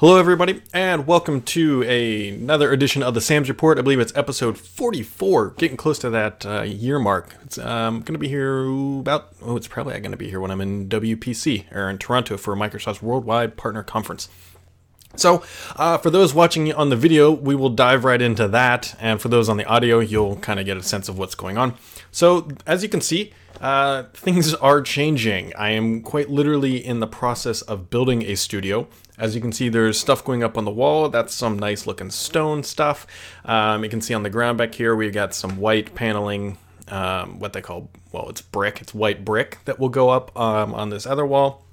Hello, everybody, and welcome to a, another edition of the Sams Report. I believe it's episode 44, getting close to that uh, year mark. It's um, going to be here about, oh, it's probably going to be here when I'm in WPC or in Toronto for Microsoft's Worldwide Partner Conference. So, uh, for those watching on the video, we will dive right into that, and for those on the audio, you'll kind of get a sense of what's going on. So, as you can see, uh, things are changing. I am quite literally in the process of building a studio. As you can see, there's stuff going up on the wall. That's some nice looking stone stuff. Um, you can see on the ground back here, we've got some white paneling, um, what they call, well, it's brick. It's white brick that will go up um, on this other wall.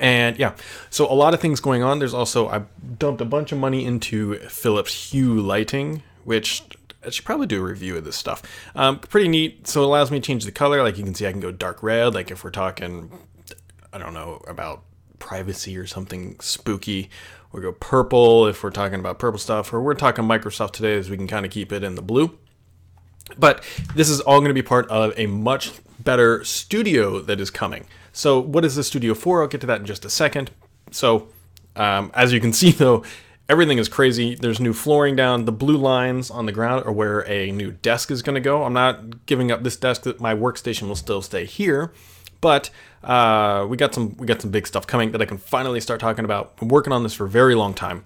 And yeah, so a lot of things going on. There's also, I dumped a bunch of money into Philips Hue lighting, which I should probably do a review of this stuff. Um, pretty neat. So it allows me to change the color. Like you can see, I can go dark red. Like if we're talking, I don't know, about privacy or something spooky. We go purple if we're talking about purple stuff, or we're talking Microsoft today, as we can kind of keep it in the blue. But this is all going to be part of a much better studio that is coming. So, what is the studio for? I'll get to that in just a second. So, um, as you can see, though, everything is crazy. There's new flooring down. The blue lines on the ground are where a new desk is going to go. I'm not giving up this desk. My workstation will still stay here. But uh, we got some we got some big stuff coming that I can finally start talking about. Been working on this for a very long time,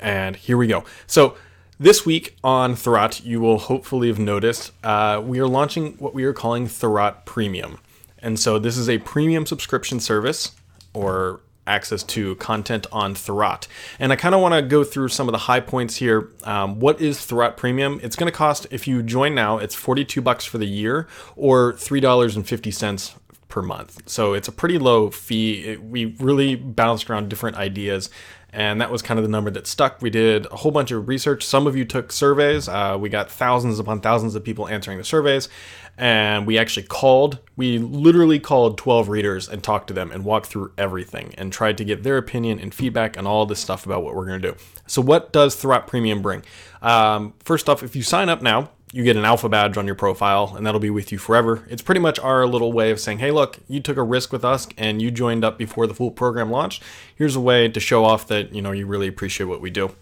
and here we go. So this week on Thurrott, you will hopefully have noticed uh, we are launching what we are calling Thurrott Premium, and so this is a premium subscription service or access to content on Thurrott. And I kind of want to go through some of the high points here. Um, what is Thurrott Premium? It's going to cost, if you join now, it's 42 bucks for the year or $3.50 per month. So it's a pretty low fee. It, we really bounced around different ideas. And that was kind of the number that stuck. We did a whole bunch of research. Some of you took surveys. Uh, we got thousands upon thousands of people answering the surveys. And we actually called, we literally called 12 readers and talked to them and walked through everything and tried to get their opinion and feedback on all this stuff about what we're going to do. So, what does Thurrott Premium bring? Um, first off, if you sign up now, you get an alpha badge on your profile and that'll be with you forever. It's pretty much our little way of saying, hey, look, you took a risk with us and you joined up before the full program launched. Here's a way to show off that, you know, you really appreciate what we do.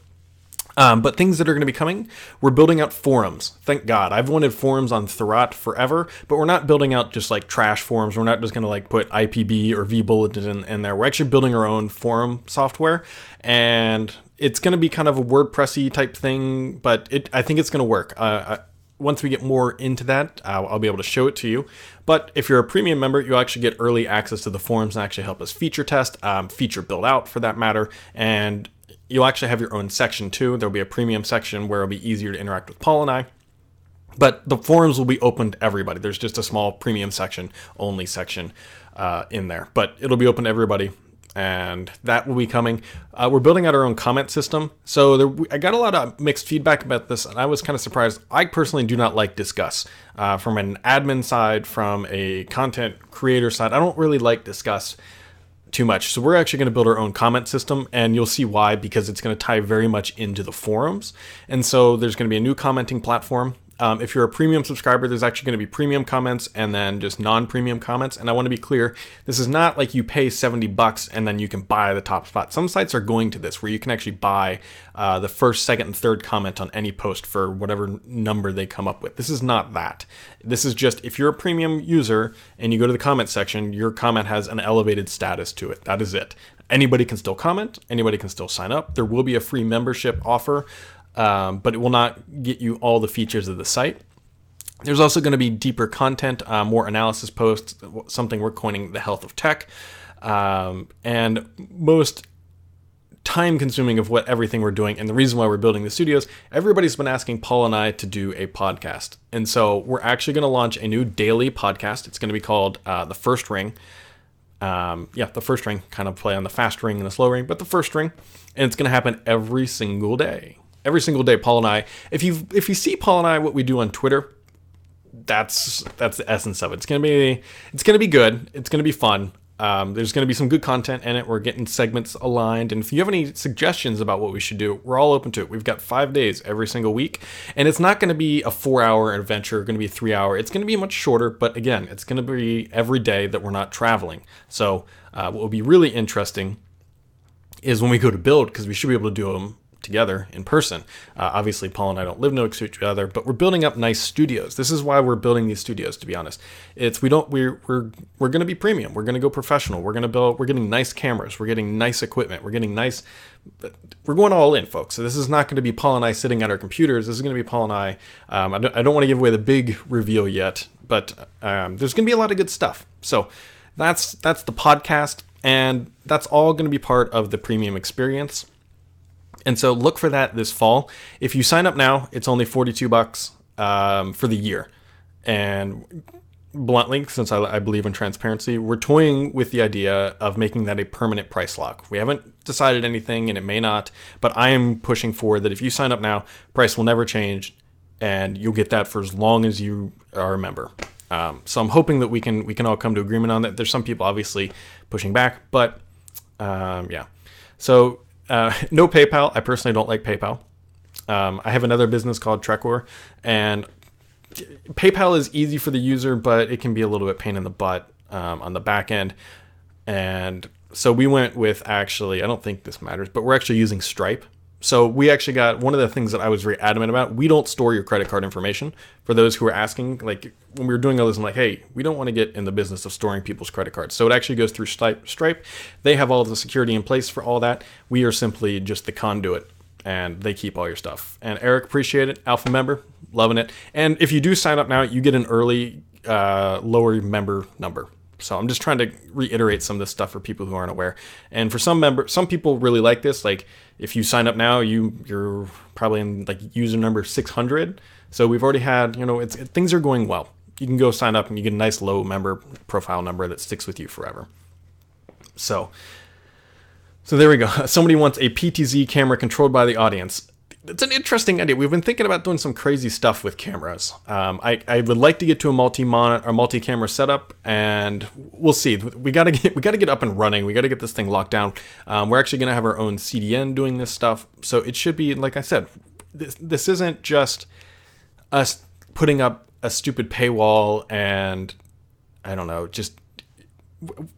Um, but things that are going to be coming, we're building out forums. Thank God. I've wanted forums on Thurrott forever, but we're not building out just like trash forums. We're not just going to like put IPB or vBulletin in, in there. We're actually building our own forum software, and it's going to be kind of a WordPressy type thing, but it I think it's going to work. Uh, once we get more into that, uh, I'll be able to show it to you. But if you're a premium member, you'll actually get early access to the forums and actually help us feature test, um, feature build out for that matter. And you'll actually have your own section too. There'll be a premium section where it'll be easier to interact with Paul and I. But the forums will be open to everybody. There's just a small premium section, only section uh, in there. But it'll be open to everybody and that will be coming. Uh, we're building out our own comment system. So there, I got a lot of mixed feedback about this, and I was kind of surprised. I personally do not like Disqus Uh, from an admin side, from a content creator side, I don't really like Disqus too much. So we're actually going to build our own comment system, and you'll see why because it's going to tie very much into the forums. And so there's going to be a new commenting platform um, if you're a premium subscriber, there's actually going to be premium comments and then just non-premium comments. And I want to be clear, this is not like you pay 70 bucks and then you can buy the top spot. Some sites are going to this where you can actually buy uh, the first, second, and third comment on any post for whatever number they come up with. This is not that. This is just if you're a premium user and you go to the comment section, your comment has an elevated status to it. That is it. Anybody can still comment. Anybody can still sign up. There will be a free membership offer um, but it will not get you all the features of the site. There's also going to be deeper content, uh, more analysis posts, something we're coining the health of tech, um, and most time consuming of what everything we're doing and the reason why we're building the studios everybody's been asking paul and i to do a podcast. And so we're actually going to launch a new daily podcast. It's going to be called uh, the first ring. Um, yeah the first ring kind of play on the fast ring and the slow ring but the first ring. And it's going to happen every single day every single day paul and i if you if you see paul and i what we do on twitter that's that's the essence of it it's gonna be it's gonna be good it's gonna be fun um, there's to be some good content in it. We're getting segments aligned. And if you have any suggestions about what we should do, we're all open to it. We've got five days every single week. And it's not to be a four hour adventure, It's to be three hour. It's to be much shorter. But again, it's to be every day that we're not traveling. So, uh, what will be really interesting is when we go to build because we should be able to do them together in person. Uh, obviously, Paul and I don't live next to each other, but we're building up nice studios. This is why we're building these studios. To be honest, it's we don't we're we're we're going to be premium. We're going to go professional. We're going to build. We're getting nice cameras. We're getting nice equipment. We're getting nice. We're going all in, folks. So this is not going to be Paul and I sitting at our computers. This is going to be Paul and I. Um, I don't, I don't want to give away the big reveal yet, but um, there's going to be a lot of good stuff. So that's that's the podcast, and that's all going to be part of the premium experience. And so look for that this fall. If you sign up now, it's only 42 bucks um, for the year. And bluntly, since I, I, believe in transparency, we're toying with the idea of making that a permanent price lock. We haven't decided anything, and it may not, but I am pushing for that. If you sign up now, price will never change, and you'll get that for as long as you are a member. Um, so I'm hoping that we can we can all come to agreement on that. There's some people obviously pushing back, but um, yeah. So uh, no PayPal. I personally don't like PayPal. Um, I have another business called Trekor, and PayPal is easy for the user, but it can be a little bit pain in the butt um, on the back end. And so we went with actually, I don't think this matters, but we're actually using Stripe. So we actually got one of the things that I was very adamant about. We don't store your credit card information. For those who are asking, like when we were doing all this, I'm like, hey, we don't want to get in the business of storing people's credit cards. So it actually goes through Stripe. They have all the security in place for all that. We are simply just the conduit, and they keep all your stuff. And Eric, appreciate it. Alpha member, loving it. And if you do sign up now, you get an early uh, lower member number. So I'm just trying to reiterate some of this stuff for people who aren't aware. And for some member, some people really like this. Like if you sign up now, you you're probably in like user number 600. So we've already had, you know, it's it, things are going well. You can go sign up and you get a nice low member profile number that sticks with you forever. So so there we go. Somebody wants a PTZ camera controlled by the audience it's an interesting idea. We've been thinking about doing some crazy stuff with cameras. Um, I, I would like to get to a multi monitor or multi camera setup, and we'll see. We gotta get we gotta get up and running. We gotta get this thing locked down. Um, we're actually gonna have our own CDN doing this stuff, so it should be like I said. This this isn't just us putting up a stupid paywall and I don't know, just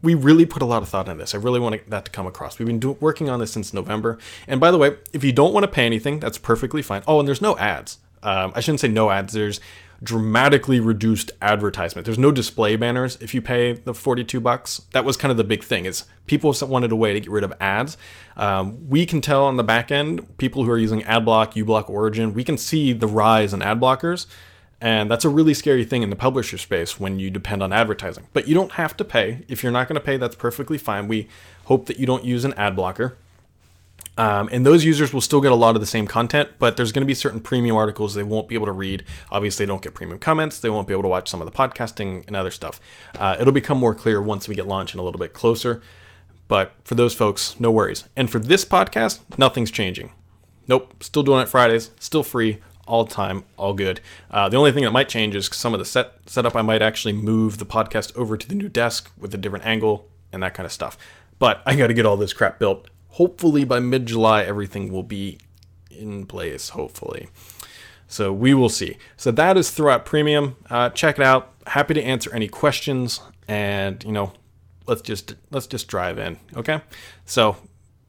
we really put a lot of thought in this. I really want that to come across. We've been do- working on this since November. And by the way, if you don't want to pay anything, that's perfectly fine. Oh, and there's no ads. Um, I shouldn't say no ads. There's dramatically reduced advertisement. There's no display banners if you pay the 42 bucks. That was kind of the big thing is people wanted a way to get rid of ads. Um, we can tell on the back end, people who are using AdBlock, uBlock Origin, we can see the rise in ad blockers. And that's a really scary thing in the publisher space when you depend on advertising. But you don't have to pay. If you're not going to pay, that's perfectly fine. We hope that you don't use an ad blocker. Um, and those users will still get a lot of the same content, but there's going to be certain premium articles they won't be able to read. Obviously, they don't get premium comments. They won't be able to watch some of the podcasting and other stuff. Uh, it'll become more clear once we get launched and a little bit closer. But for those folks, no worries. And for this podcast, nothing's changing. Nope, still doing it Fridays, still free, all time, all good. Uh, the only thing that might change is some of the set setup. I might actually move the podcast over to the new desk with a different angle and that kind of stuff. But I got to get all this crap built. Hopefully by mid July, everything will be in place. Hopefully. So we will see. So that is Thurrott Premium. Uh, check it out. Happy to answer any questions, and you know, let's just let's just drive in. Okay. So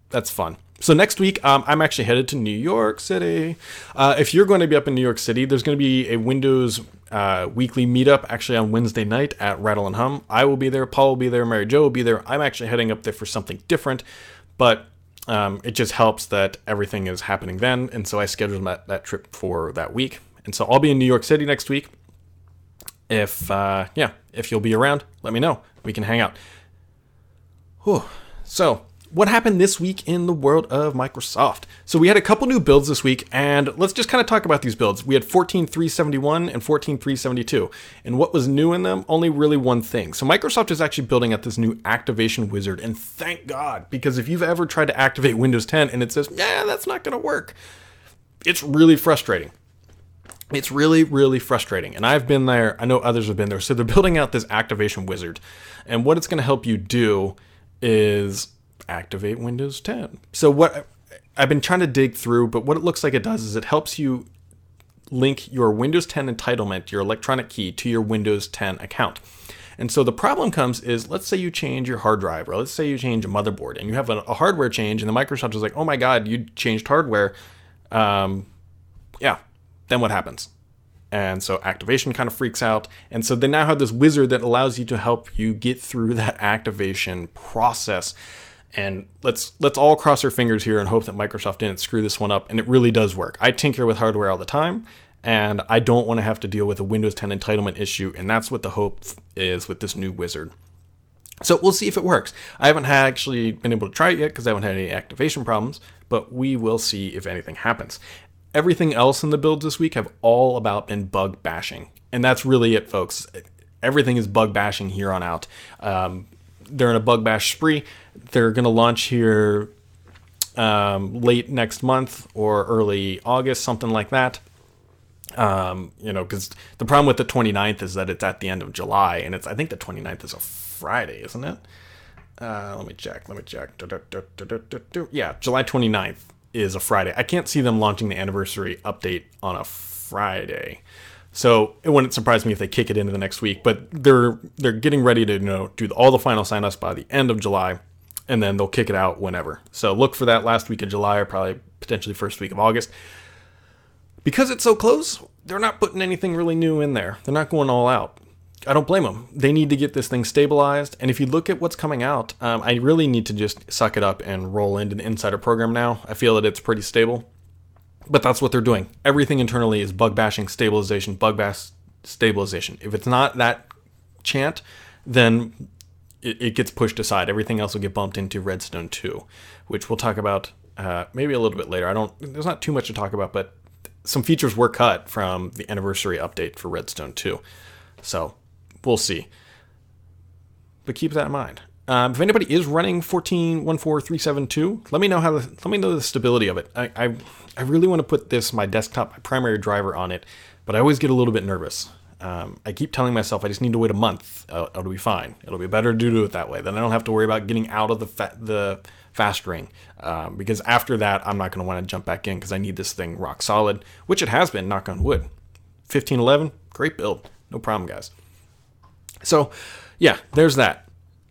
that's fun so next week, um, I'm actually headed to New York City. Uh, if you're going to be up in New York City, there's going to be a Windows uh, weekly meetup actually on Wednesday night at Rattle and Hum. I will be there. Paul will be there. Mary Jo will be there. I'm actually heading up there for something different, but um, it just helps that everything is happening then, and so I scheduled that, that trip for that week. And so I'll be in New York City next week. If uh, yeah, if you'll be around, let me know. We can hang out. Whew. So what happened this week in the world of Microsoft. So we had a couple new builds this week, and let's just kind of talk about these builds. We had 14.371 and 14.372. And what was new in them? Only really one thing. So Microsoft is actually building out this new activation wizard, and thank God, because if you've ever tried to activate Windows 10 and it says, yeah, that's not going to work, it's really frustrating. It's really, really frustrating. And I've been there. I know others have been there. So they're building out this activation wizard. And what it's going to help you do is activate Windows 10. So what I've been trying to dig through, but what it looks like it does is it helps you link your Windows 10 entitlement, your electronic key, to your Windows 10 account. And so the problem comes is let's say you change your hard drive, or let's say you change a motherboard, and you have a, a hardware change, and the Microsoft is like, oh my God, you changed hardware. Um, yeah, then what happens? And so activation kind of freaks out. And so they now have this wizard that allows you to help you get through that activation process. And let's let's all cross our fingers here and hope that Microsoft didn't screw this one up. And it really does work. I tinker with hardware all the time, and I don't want to have to deal with a Windows 10 entitlement issue. And that's what the hope is with this new wizard. So we'll see if it works. I haven't actually been able to try it yet because I haven't had any activation problems, but we will see if anything happens. Everything else in the builds this week have all about been bug bashing. And that's really it, folks. Everything is bug bashing here on out. Um, they're in a bug bash spree. They're going to launch here um, late next month or early August, something like that. Um, you know, because the problem with the 29th is that it's at the end of July, and it's I think the 29th is a Friday, isn't it? Uh, let me check. Let me check. Yeah, July 29th is a Friday. I can't see them launching the anniversary update on a Friday. So it wouldn't surprise me if they kick it into the next week, but they're they're getting ready to you know do all the final signups by the end of July, and then they'll kick it out whenever. So look for that last week of July or probably potentially first week of August. Because it's so close, they're not putting anything really new in there. They're not going all out. I don't blame them. They need to get this thing stabilized. And if you look at what's coming out, um, I really need to just suck it up and roll into the insider program now. I feel that it's pretty stable. But that's what they're doing. Everything internally is bug bashing, stabilization, bug bash, stabilization. If it's not that chant, then it, it gets pushed aside. Everything else will get bumped into Redstone 2, which we'll talk about uh, maybe a little bit later. I don't. There's not too much to talk about, but some features were cut from the anniversary update for Redstone 2. So we'll see. But keep that in mind. Um, if anybody is running 14.14372, let me know how the, let me know the stability of it. I, I, I really want to put this my desktop my primary driver on it, but I always get a little bit nervous. Um, I keep telling myself I just need to wait a month. Uh, it'll be fine. It'll be better to do it that way. Then I don't have to worry about getting out of the fa- the fast ring. Um, because after that, I'm not going to want to jump back in because I need this thing rock solid, which it has been. Knock on wood. 1511, great build. No problem, guys. So, yeah, there's that.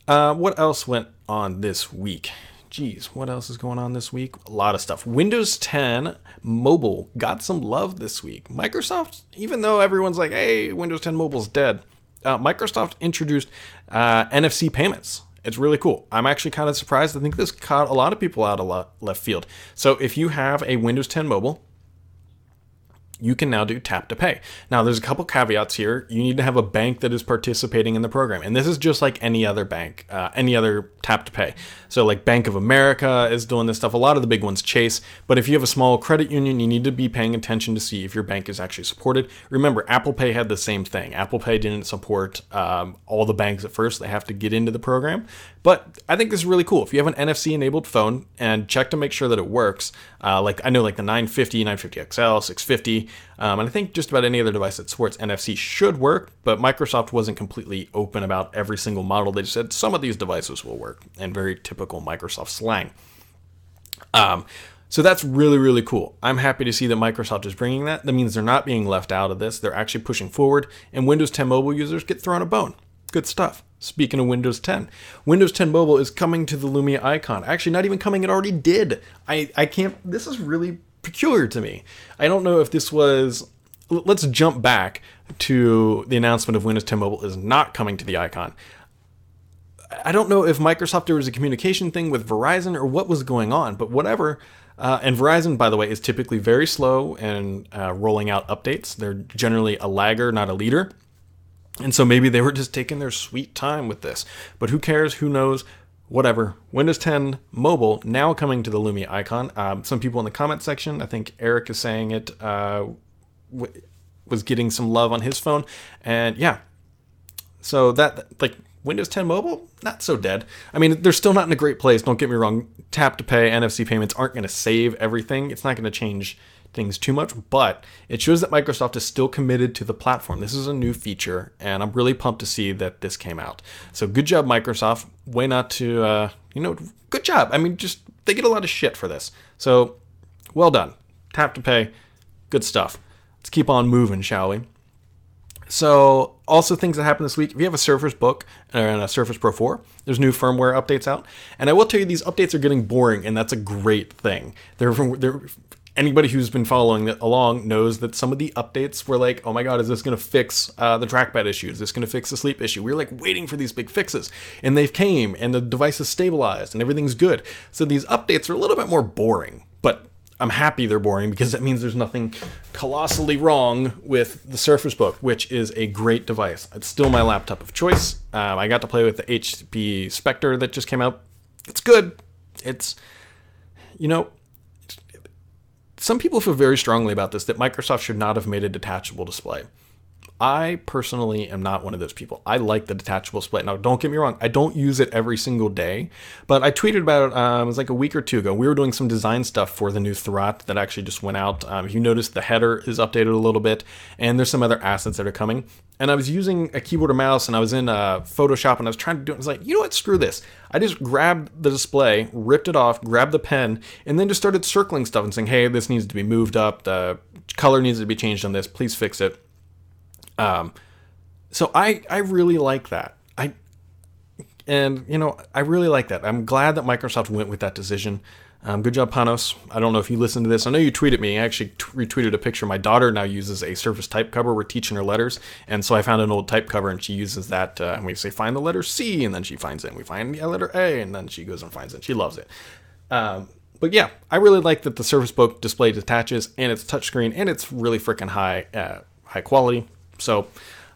Uh, what else went on this week? Geez, what else is going on this week? A lot of stuff. Windows 10 Mobile got some love this week. Microsoft, even though everyone's like, hey, Windows 10 Mobile's dead, uh, Microsoft introduced uh, NFC payments. It's really cool. I'm actually kind of surprised. I think this caught a lot of people out of left field. So if you have a Windows 10 Mobile, you can now do tap to pay. Now, there's a couple caveats here. You need to have a bank that is participating in the program, and this is just like any other bank, uh, any other tap to pay. So, like Bank of America is doing this stuff. A lot of the big ones chase, but if you have a small credit union, you need to be paying attention to see if your bank is actually supported. Remember, Apple Pay had the same thing. Apple Pay didn't support um, all the banks at first; they have to get into the program. But I think this is really cool. If you have an NFC enabled phone and check to make sure that it works, uh, like I know, like the 950, 950 XL, 650 um, and I think just about any other device that supports NFC should work, but Microsoft wasn't completely open about every single model. They just said some of these devices will work, and very typical Microsoft slang. Um, so that's really, really cool. I'm happy to see that Microsoft is bringing that. That means they're not being left out of this. They're actually pushing forward, and Windows 10 mobile users get thrown a bone. Good stuff. Speaking of Windows 10, Windows 10 Mobile is coming to the Lumia icon. Actually, not even coming, it already did. I, I can't, this is really peculiar to me. I don't know if this was. Let's jump back to the announcement of Windows 10 Mobile is not coming to the icon. I don't know if Microsoft there was a communication thing with Verizon or what was going on, but whatever. Uh, and Verizon, by the way, is typically very slow in uh, rolling out updates. They're generally a lagger, not a leader. And so maybe they were just taking their sweet time with this. But who cares? Who knows? Whatever. Windows 10 Mobile now coming to the Lumia icon. Um, some people in the comment section, I think Eric is saying it, uh, w- was getting some love on his phone, and yeah. So that like Windows 10 Mobile, not so dead. I mean, they're still not in a great place. Don't get me wrong. Tap to pay, NFC payments aren't going to save everything. It's not going to change things too much, but it shows that Microsoft is still committed to the platform. This is a new feature, and I'm really pumped to see that this came out. So good job, Microsoft. Way not to, uh, you know, good job. I mean, just they get a lot of shit for this. So well done. Tap to pay, good stuff. Let's keep on moving, shall we? So also things that happened this week. If you have a Surface Book and a Surface Pro 4, there's new firmware updates out. And I will tell you, these updates are getting boring, and that's a great thing. They're, they're anybody who's been following along knows that some of the updates were like, oh my god, is this going to fix uh, the trackpad issue? Is this going to fix the sleep issue? We were like waiting for these big fixes, and they've came, and the device is stabilized, and everything's good. So these updates are a little bit more boring, but I'm happy they're boring because that means there's nothing colossally wrong with the Surface Book, which is a great device. It's still my laptop of choice. Um, I got to play with the HP Spectre that just came out. It's good. It's, you know, some people feel very strongly about this that Microsoft should not have made a detachable display. I personally am not one of those people. I like the detachable split. Now, don't get me wrong, I don't use it every single day, but I tweeted about it, um, it was like a week or two ago. We were doing some design stuff for the new Thurrott that actually just went out. Um, if you notice, the header is updated a little bit, and there's some other assets that are coming. And I was using a keyboard and mouse, and I was in uh, Photoshop, and I was trying to do it. I was like, you know what, screw this. I just grabbed the display, ripped it off, grabbed the pen, and then just started circling stuff and saying, hey, this needs to be moved up, the color needs to be changed on this, please fix it um, so I I really like that. I and you know I really like that. I'm glad that Microsoft went with that decision. Um, good job, Panos. I don't know if you listened to this. I know you tweeted me. I actually t- retweeted a picture. My daughter now uses a Surface type cover. We're teaching her letters, and so I found an old type cover, and she uses that. Uh, and we say find the letter C, and then she finds it. And we find the letter A, and then she goes and finds it. She loves it. Um, but yeah, I really like that the Surface Book display detaches, and it's touchscreen, and it's really freaking high, uh, high quality. So,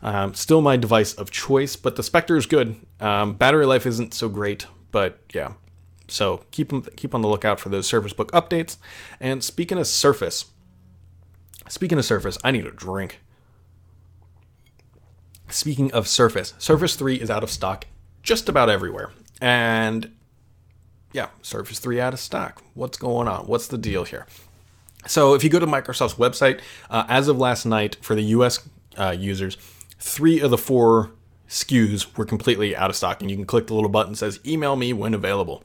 um, still my device of choice, but the Spectre is good. Um, battery life isn't so great, but yeah. So keep keep on the lookout for those Surface Book updates. And speaking of Surface, speaking of Surface, I need a drink. Speaking of Surface, Surface 3 is out of stock just about everywhere. And yeah, Surface 3 out of stock. What's going on? What's the deal here? So if you go to Microsoft's website, uh, as of last night for the US uh, users, three of the four SKUs were completely out of stock, and you can click the little button that says "Email me when available."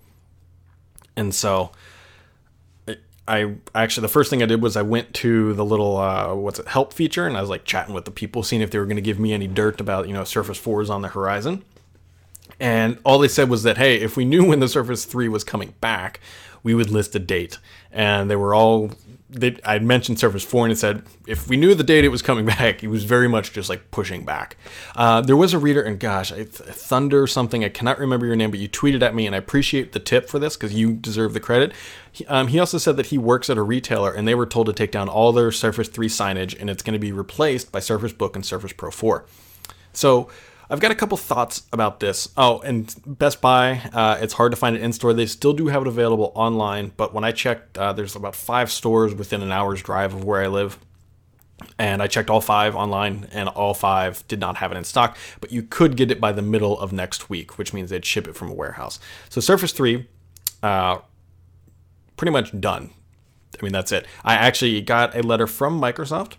And so, I actually the first thing I did was I went to the little uh, what's it help feature, and I was like chatting with the people, seeing if they were going to give me any dirt about you know Surface Four is on the horizon. And all they said was that hey, if we knew when the Surface Three was coming back, we would list a date. And they were all I mentioned Surface 4 and it said if we knew the date it was coming back, it was very much just like pushing back. Uh, there was a reader, and gosh, I, Thunder something, I cannot remember your name, but you tweeted at me, and I appreciate the tip for this because you deserve the credit. He, um, he also said that he works at a retailer and they were told to take down all their Surface 3 signage and it's going to be replaced by Surface Book and Surface Pro 4. So, I've got a couple thoughts about this. Oh, and Best Buy, uh, it's hard to find it in store. They still do have it available online, but when I checked, uh, there's about five stores within an hour's drive of where I live. And I checked all five online, and all five did not have it in stock. But you could get it by the middle of next week, which means they'd ship it from a warehouse. So Surface 3, uh, pretty much done. I mean, that's it. I actually got a letter from Microsoft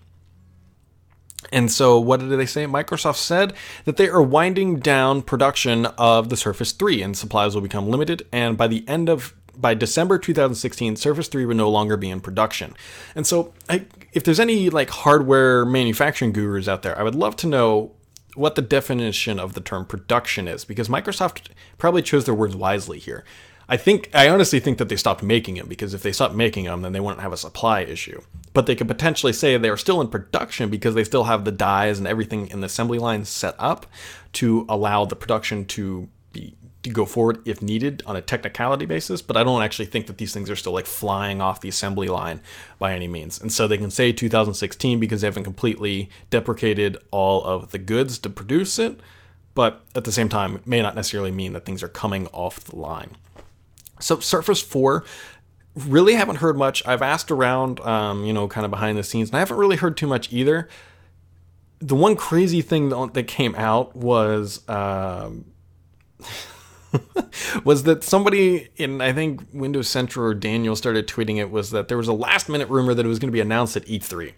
and so, what did they say? Microsoft said that they are winding down production of the Surface 3 and supplies will become limited. And by the end of by December 2016, Surface 3 would no longer be in production. And so, I, if there's any like hardware manufacturing gurus out there, I would love to know what the definition of the term production is because Microsoft probably chose their words wisely here. I think I honestly think that they stopped making them because if they stopped making them, then they wouldn't have a supply issue. But they could potentially say they are still in production because they still have the dies and everything in the assembly line set up to allow the production to be to go forward if needed on a technicality basis. But I don't actually think that these things are still like flying off the assembly line by any means. And so they can say 2016 because they haven't completely deprecated all of the goods to produce it. But at the same time, it may not necessarily mean that things are coming off the line. So Surface 4, really haven't heard much. I've asked around, um, you know, kind of behind the scenes, and I haven't really heard too much either. The one crazy thing that came out was um, was that somebody in I think Windows Central or Daniel started tweeting it was that there was a last minute rumor that it was going to be announced at E3.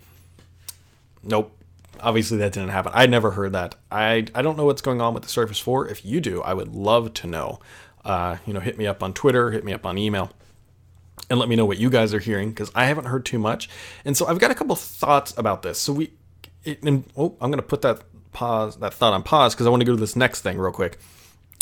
Nope. Obviously that didn't happen. I never heard that. I I don't know what's going on with the Surface 4. If you do, I would love to know uh, you know, hit me up on Twitter, hit me up on email, and let me know what you guys are hearing because I haven't heard too much. And so I've got a couple thoughts about this. So we, it, and, oh, I'm going to put that pause that thought on pause because I want to go to this next thing real quick.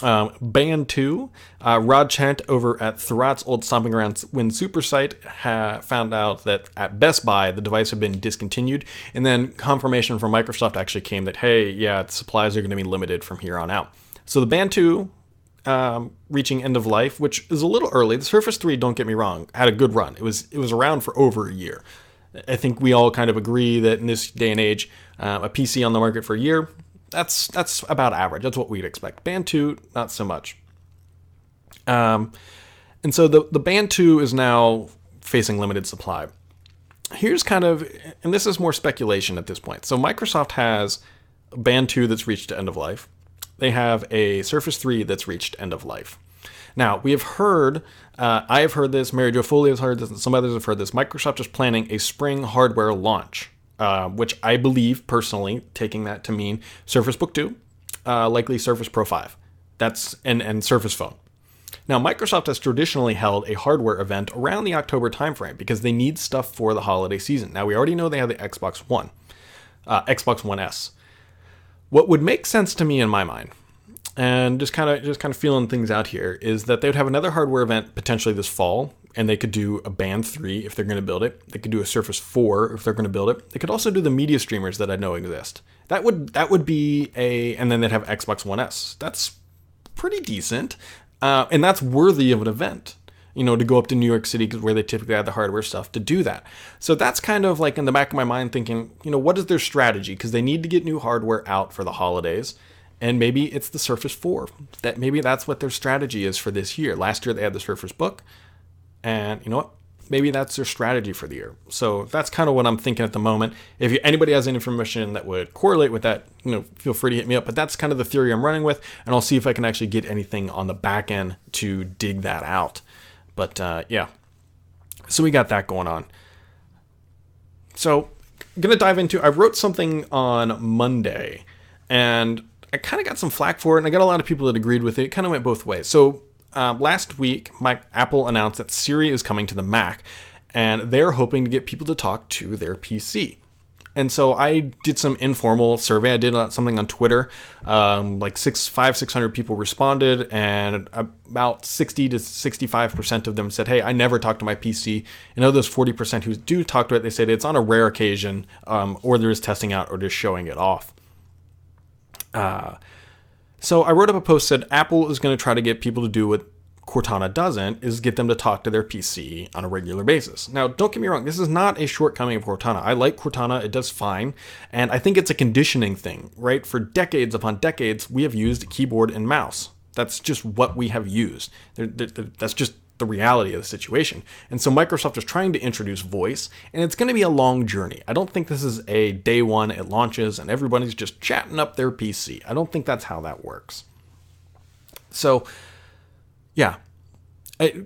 Um, Band 2, uh, Rod Trent over at Thurrott's old stomping ground when Supersite ha- found out that at Best Buy the device had been discontinued, and then confirmation from Microsoft actually came that, hey, yeah, supplies are going to be limited from here on out. So the Band 2 um, reaching end of life, which is a little early. The Surface 3, don't get me wrong, had a good run. It was it was around for over a year. I think we all kind of agree that in this day and age, uh, a PC on the market for a year, that's that's about average. That's what we'd expect. Band 2, not so much. Um, and so the, the Band 2 is now facing limited supply. Here's kind of, and this is more speculation at this point. So Microsoft has Band 2 that's reached end of life. They have a Surface 3 that's reached end of life. Now, we have heard, uh, I have heard this, Mary Jo Foley has heard this, and some others have heard this. Microsoft is planning a spring hardware launch, uh, which I believe personally, taking that to mean Surface Book 2, uh, likely Surface Pro 5. That's and, and Surface Phone. Now, Microsoft has traditionally held a hardware event around the October timeframe because they need stuff for the holiday season. Now, we already know they have the Xbox One, uh, Xbox One S. What would make sense to me in my mind and just kind of just kind of feeling things out here is that they would have another hardware event potentially this fall and they could do a band 3 if they're going to build it. They could do a surface 4 if they're going to build it. They could also do the media streamers that i know exist. That would that would be a and then they'd have xbox one s. That's pretty decent uh, and that's worthy of an event you know to go up to new york city where they typically have the hardware stuff to do that so that's kind of like in the back of my mind thinking you know what is their strategy because they need to get new hardware out for the holidays and maybe it's the Surface 4. That maybe that's what their strategy is for this year. Last year they had the Surface Book, and you know what? Maybe that's their strategy for the year. So that's kind of what I'm thinking at the moment. If you, anybody has any information that would correlate with that, you know, feel free to hit me up. But that's kind of the theory I'm running with, and I'll see if I can actually get anything on the back end to dig that out. But uh, yeah, so we got that going on. So gonna dive into. I wrote something on Monday, and I kind of got some flack for it, and I got a lot of people that agreed with it. It kind of went both ways. So uh, last week, my Apple announced that Siri is coming to the Mac, and they're hoping to get people to talk to their PC. And so I did some informal survey. I did something on Twitter. Um, like six, five, six hundred people responded, and about sixty to sixty-five percent of them said, "Hey, I never talk to my PC." And of those forty percent who do talk to it, they said it's on a rare occasion, um, or they're just testing out or just showing it off. Uh, so I wrote up a post said Apple is going to try to get people to do what Cortana doesn't, is get them to talk to their PC on a regular basis. Now, don't get me wrong, this is not a shortcoming of Cortana. I like Cortana, it does fine, and I think it's a conditioning thing, right? For decades upon decades, we have used keyboard and mouse. That's just what we have used. That's just the reality of the situation. And so Microsoft is trying to introduce voice, and it's going to be a long journey. I don't think this is a day one, it launches, and everybody's just chatting up their PC. I don't think that's how that works. So, yeah. I,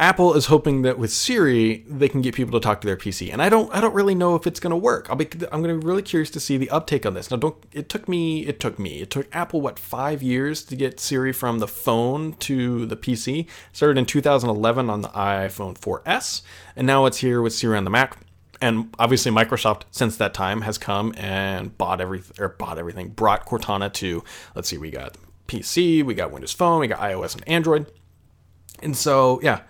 Apple is hoping that with Siri they can get people to talk to their PC, and I don't I don't really know if it's going to work. I'll be I'm going to be really curious to see the uptake on this. Now, don't it took me it took me it took Apple what five years to get Siri from the phone to the PC. started in 2011 on the iPhone 4S, and now it's here with Siri on the Mac. And obviously, Microsoft since that time has come and bought everything or bought everything, brought Cortana to let's see, we got PC, we got Windows Phone, we got iOS and Android. And so, yeah,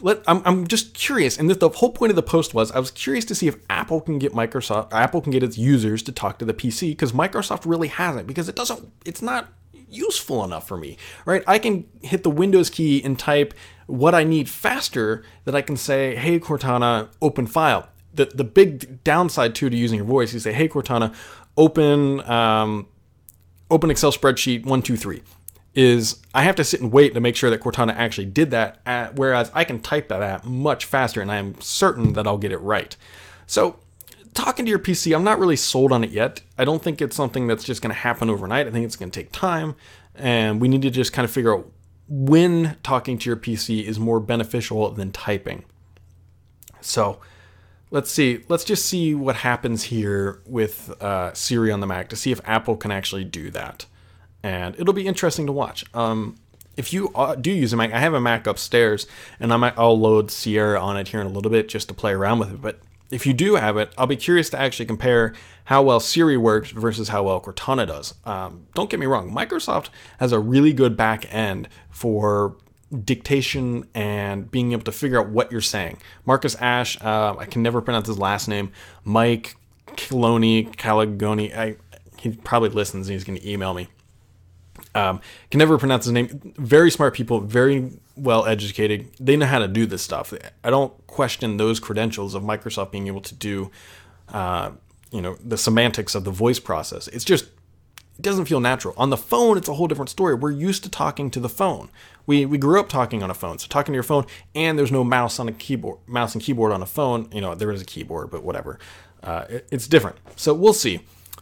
let I'm, I'm just curious and the whole point of the post was i was curious to see if apple can get microsoft apple can get its users to talk to the pc because microsoft really hasn't because it doesn't it's not useful enough for me right? I can hit the windows key and type what i need faster that i can say hey cortana open file. The, the big downside too to using your voice you say hey cortana open um, open excel spreadsheet 123 is I have to sit and wait to make sure that Cortana actually did that, at, whereas I can type that at much faster and I am certain that I'll get it right. So, talking to your PC, I'm not really sold on it yet. I don't think it's something that's just going to happen overnight. I think it's going to take time, and we need to just kind of figure out when talking to your PC is more beneficial than typing. So, let's see. Let's just see what happens here with uh, Siri on the Mac to see if Apple can actually do that and it'll be interesting to watch. Um, if you uh, do use a Mac, I have a Mac upstairs, and I might I'll load Sierra on it here in a little bit just to play around with it. But if you do have it, I'll be curious to actually compare how well Siri works versus how well Cortana does. Um, don't get me wrong, Microsoft has a really good back end for dictation and being able to figure out what you're saying. Marcus Ash, uh, I can never pronounce his last name, Mike Kiloni, Caligoni, I, he probably listens and he's going to email me. Um, can never pronounce his name. Very smart people, very well educated. They know how to do this stuff. I don't question those credentials of Microsoft being able to do, uh, you know, the semantics of the voice process. It's just it doesn't feel natural. On the phone, it's a whole different story. We're used to talking to the phone. We we grew up talking on a phone, so talking to your phone, and there's no mouse on a keyboard, mouse and keyboard on a phone. You know, there is a keyboard, but whatever. Uh, it, it's different. So we'll see.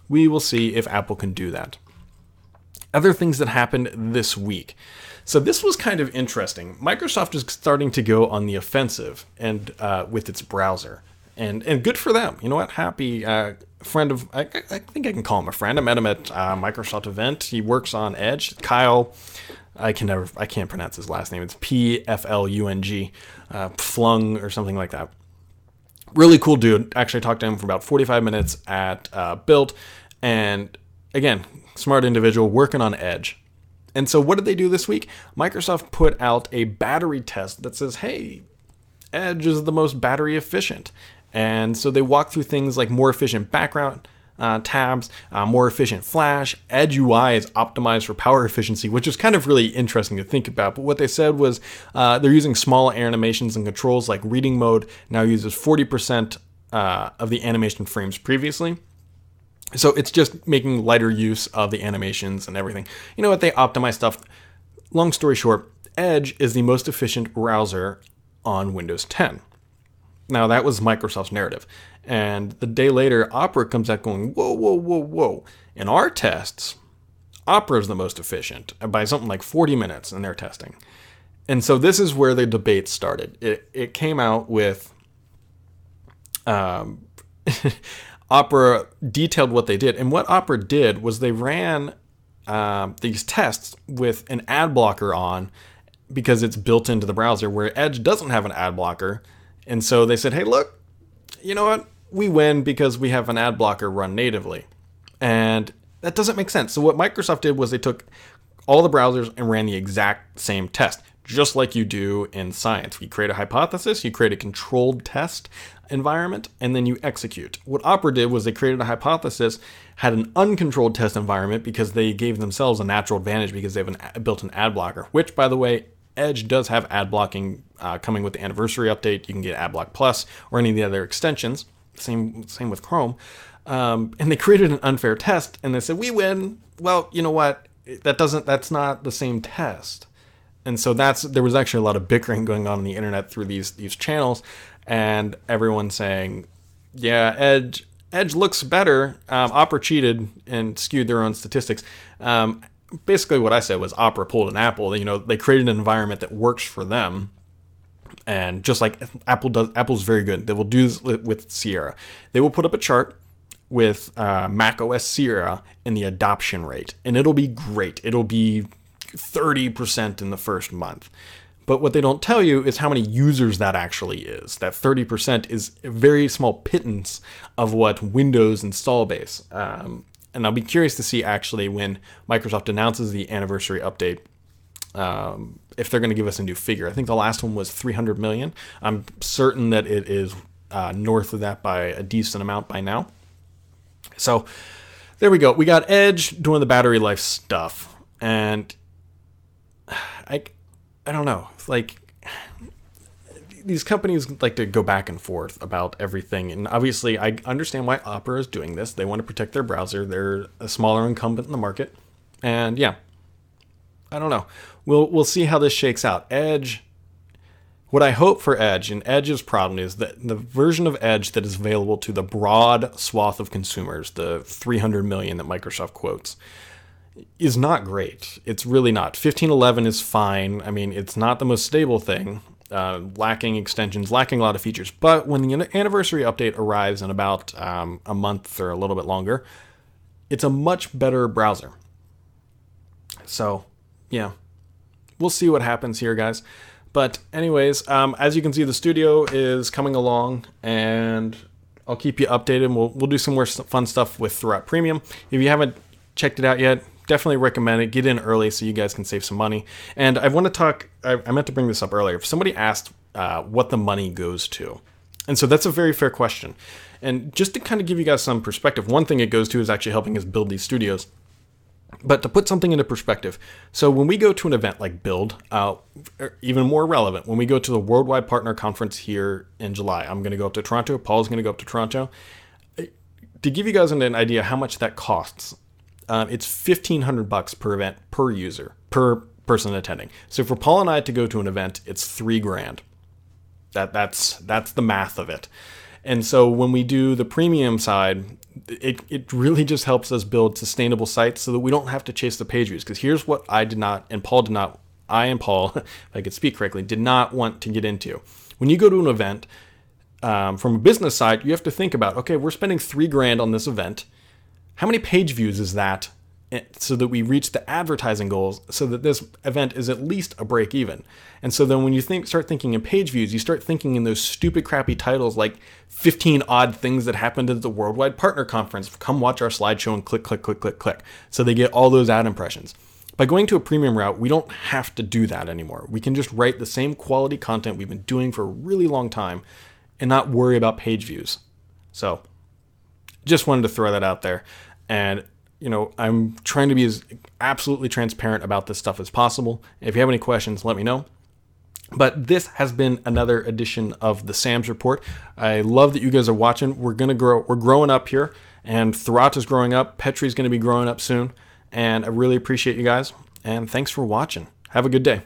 We will see if Apple can do that other things that happened this week. So this was kind of interesting. Microsoft is starting to go on the offensive and uh, with its browser, and and good for them. You know what? Happy uh, friend of I, I, think I can call him a friend. I met him at uh, Microsoft event. He works on Edge. Kyle, I can never I can't pronounce his last name. It's P F L U N G, uh, Flung or something like that. Really cool dude. Actually, talked to him for about 45 minutes at uh, Build, and again, smart individual working on Edge. And so, what did they do this week? Microsoft put out a battery test that says, hey, Edge is the most battery efficient. And so, they walk through things like more efficient background uh, tabs, uh, more efficient Flash. Edge UI is optimized for power efficiency, which is kind of really interesting to think about. But what they said was uh, they're using small animations and controls like reading mode now uses 40% uh, of the animation frames previously. So it's just making lighter use of the animations and everything. You know what? They optimize stuff. Long story short, Edge is the most efficient browser on Windows 10. Now, that was Microsoft's narrative. And the day later, Opera comes out going, whoa, whoa, whoa, whoa. In our tests, Opera is the most efficient by something like 40 minutes in their testing. And so this is where the debate started. It, it came out with um, Opera detailed what they did. And what Opera did was they ran um, these tests with an ad blocker on because it's built into the browser, where Edge doesn't have an ad blocker. And so they said, hey, look, you know what? We win because we have an ad blocker run natively. And that doesn't make sense. So what Microsoft did was they took all the browsers and ran the exact same test, just like you do in science. You create a hypothesis, you create a controlled test, environment and then you execute. What Opera did was they created a hypothesis, had an uncontrolled test environment because they gave themselves a natural advantage because they have an, built an ad blocker, which, by the way, Edge does have ad blocking uh, coming with the anniversary update. You can get AdBlock Plus or any of the other extensions. Same same with Chrome. Um, and they created an unfair test, and they said we win. Well, you know what? That doesn't. That's not the same test. And so that's there was actually a lot of bickering going on on the internet through these these channels and everyone saying, "Yeah, Edge Edge looks better." Um, Opera cheated and skewed their own statistics. Um, basically, what I said was Opera pulled an Apple. You know, they created an environment that works for them, and just like Apple does, Apple's very good. They will do this with Sierra. They will put up a chart with uh, Mac OS Sierra and the adoption rate, and it'll be great. It'll be 30% in the first month. But what they don't tell you is how many users that actually is. That 30% is a very small pittance of what Windows install base. Um, and I'll be curious to see actually when Microsoft announces the anniversary update um, if they're going to give us a new figure. I think the last one was 300 million. I'm certain that it is uh, north of that by a decent amount by now. So there we go. We got Edge doing the battery life stuff. And I, I don't know. Like these companies like to go back and forth about everything, and obviously, I understand why Opera is doing this. They want to protect their browser. They're a smaller incumbent in the market, and yeah, I don't know. We'll we'll see how this shakes out. Edge. What I hope for Edge and Edge's problem is that the version of Edge that is available to the broad swath of consumers, the 300 million that Microsoft quotes, is not great. It's really not. 1511 is fine. I mean, it's not the most stable thing, uh, lacking extensions, lacking a lot of features. But when the anniversary update arrives in about um, a month or a little bit longer, it's a much better browser. So, yeah, we'll see what happens here, guys. But, anyways, um, as you can see, the studio is coming along, and I'll keep you updated. We'll we'll do some more fun stuff with Thurrott Premium. If you haven't checked it out yet, definitely recommend it. Get in early so you guys can save some money. And I want to talk. I, I meant to bring this up earlier. If somebody asked uh, what the money goes to, and so that's a very fair question. And just to kind of give you guys some perspective, one thing it goes to is actually helping us build these studios. But to put something into perspective, so when we go to an event like Build, uh, even more relevant, when we go to the Worldwide Partner Conference here in July, I'm going to go up to Toronto. Paul's going to go up to Toronto. Uh, to give you guys an idea how much that costs, um, it's fifteen hundred bucks per event per user per person attending. So for Paul and I to go to an event, it's three grand. That that's that's the math of it. And so when we do the premium side, it, it really just helps us build sustainable sites so that we don't have to chase the page views. Because here's what I did not, and Paul did not, I and Paul, if I could speak correctly, did not want to get into. When you go to an event, um, from a business side, you have to think about okay, we're spending three grand on this event. How many page views is that eh, so that we reach the advertising goals so that this event is at least a break even. And so then when you think start thinking in page views, you start thinking in those stupid crappy titles like 15 odd things that happened at the Worldwide Partner Conference. Come watch our slideshow and click click click click click. So they get all those ad impressions. By going to a premium route, we don't have to do that anymore. We can just write the same quality content we've been doing for a really long time and not worry about page views. So, just wanted to throw that out there. And you know, I'm trying to be as absolutely transparent about this stuff as possible. If you have any questions, let me know. But this has been another edition of the Sams Report. I love that you guys are watching. We're gonna grow. We're growing up here, and Thurrott is growing up. Petri's gonna be growing up soon, and I really appreciate you guys. And thanks for watching. Have a good day.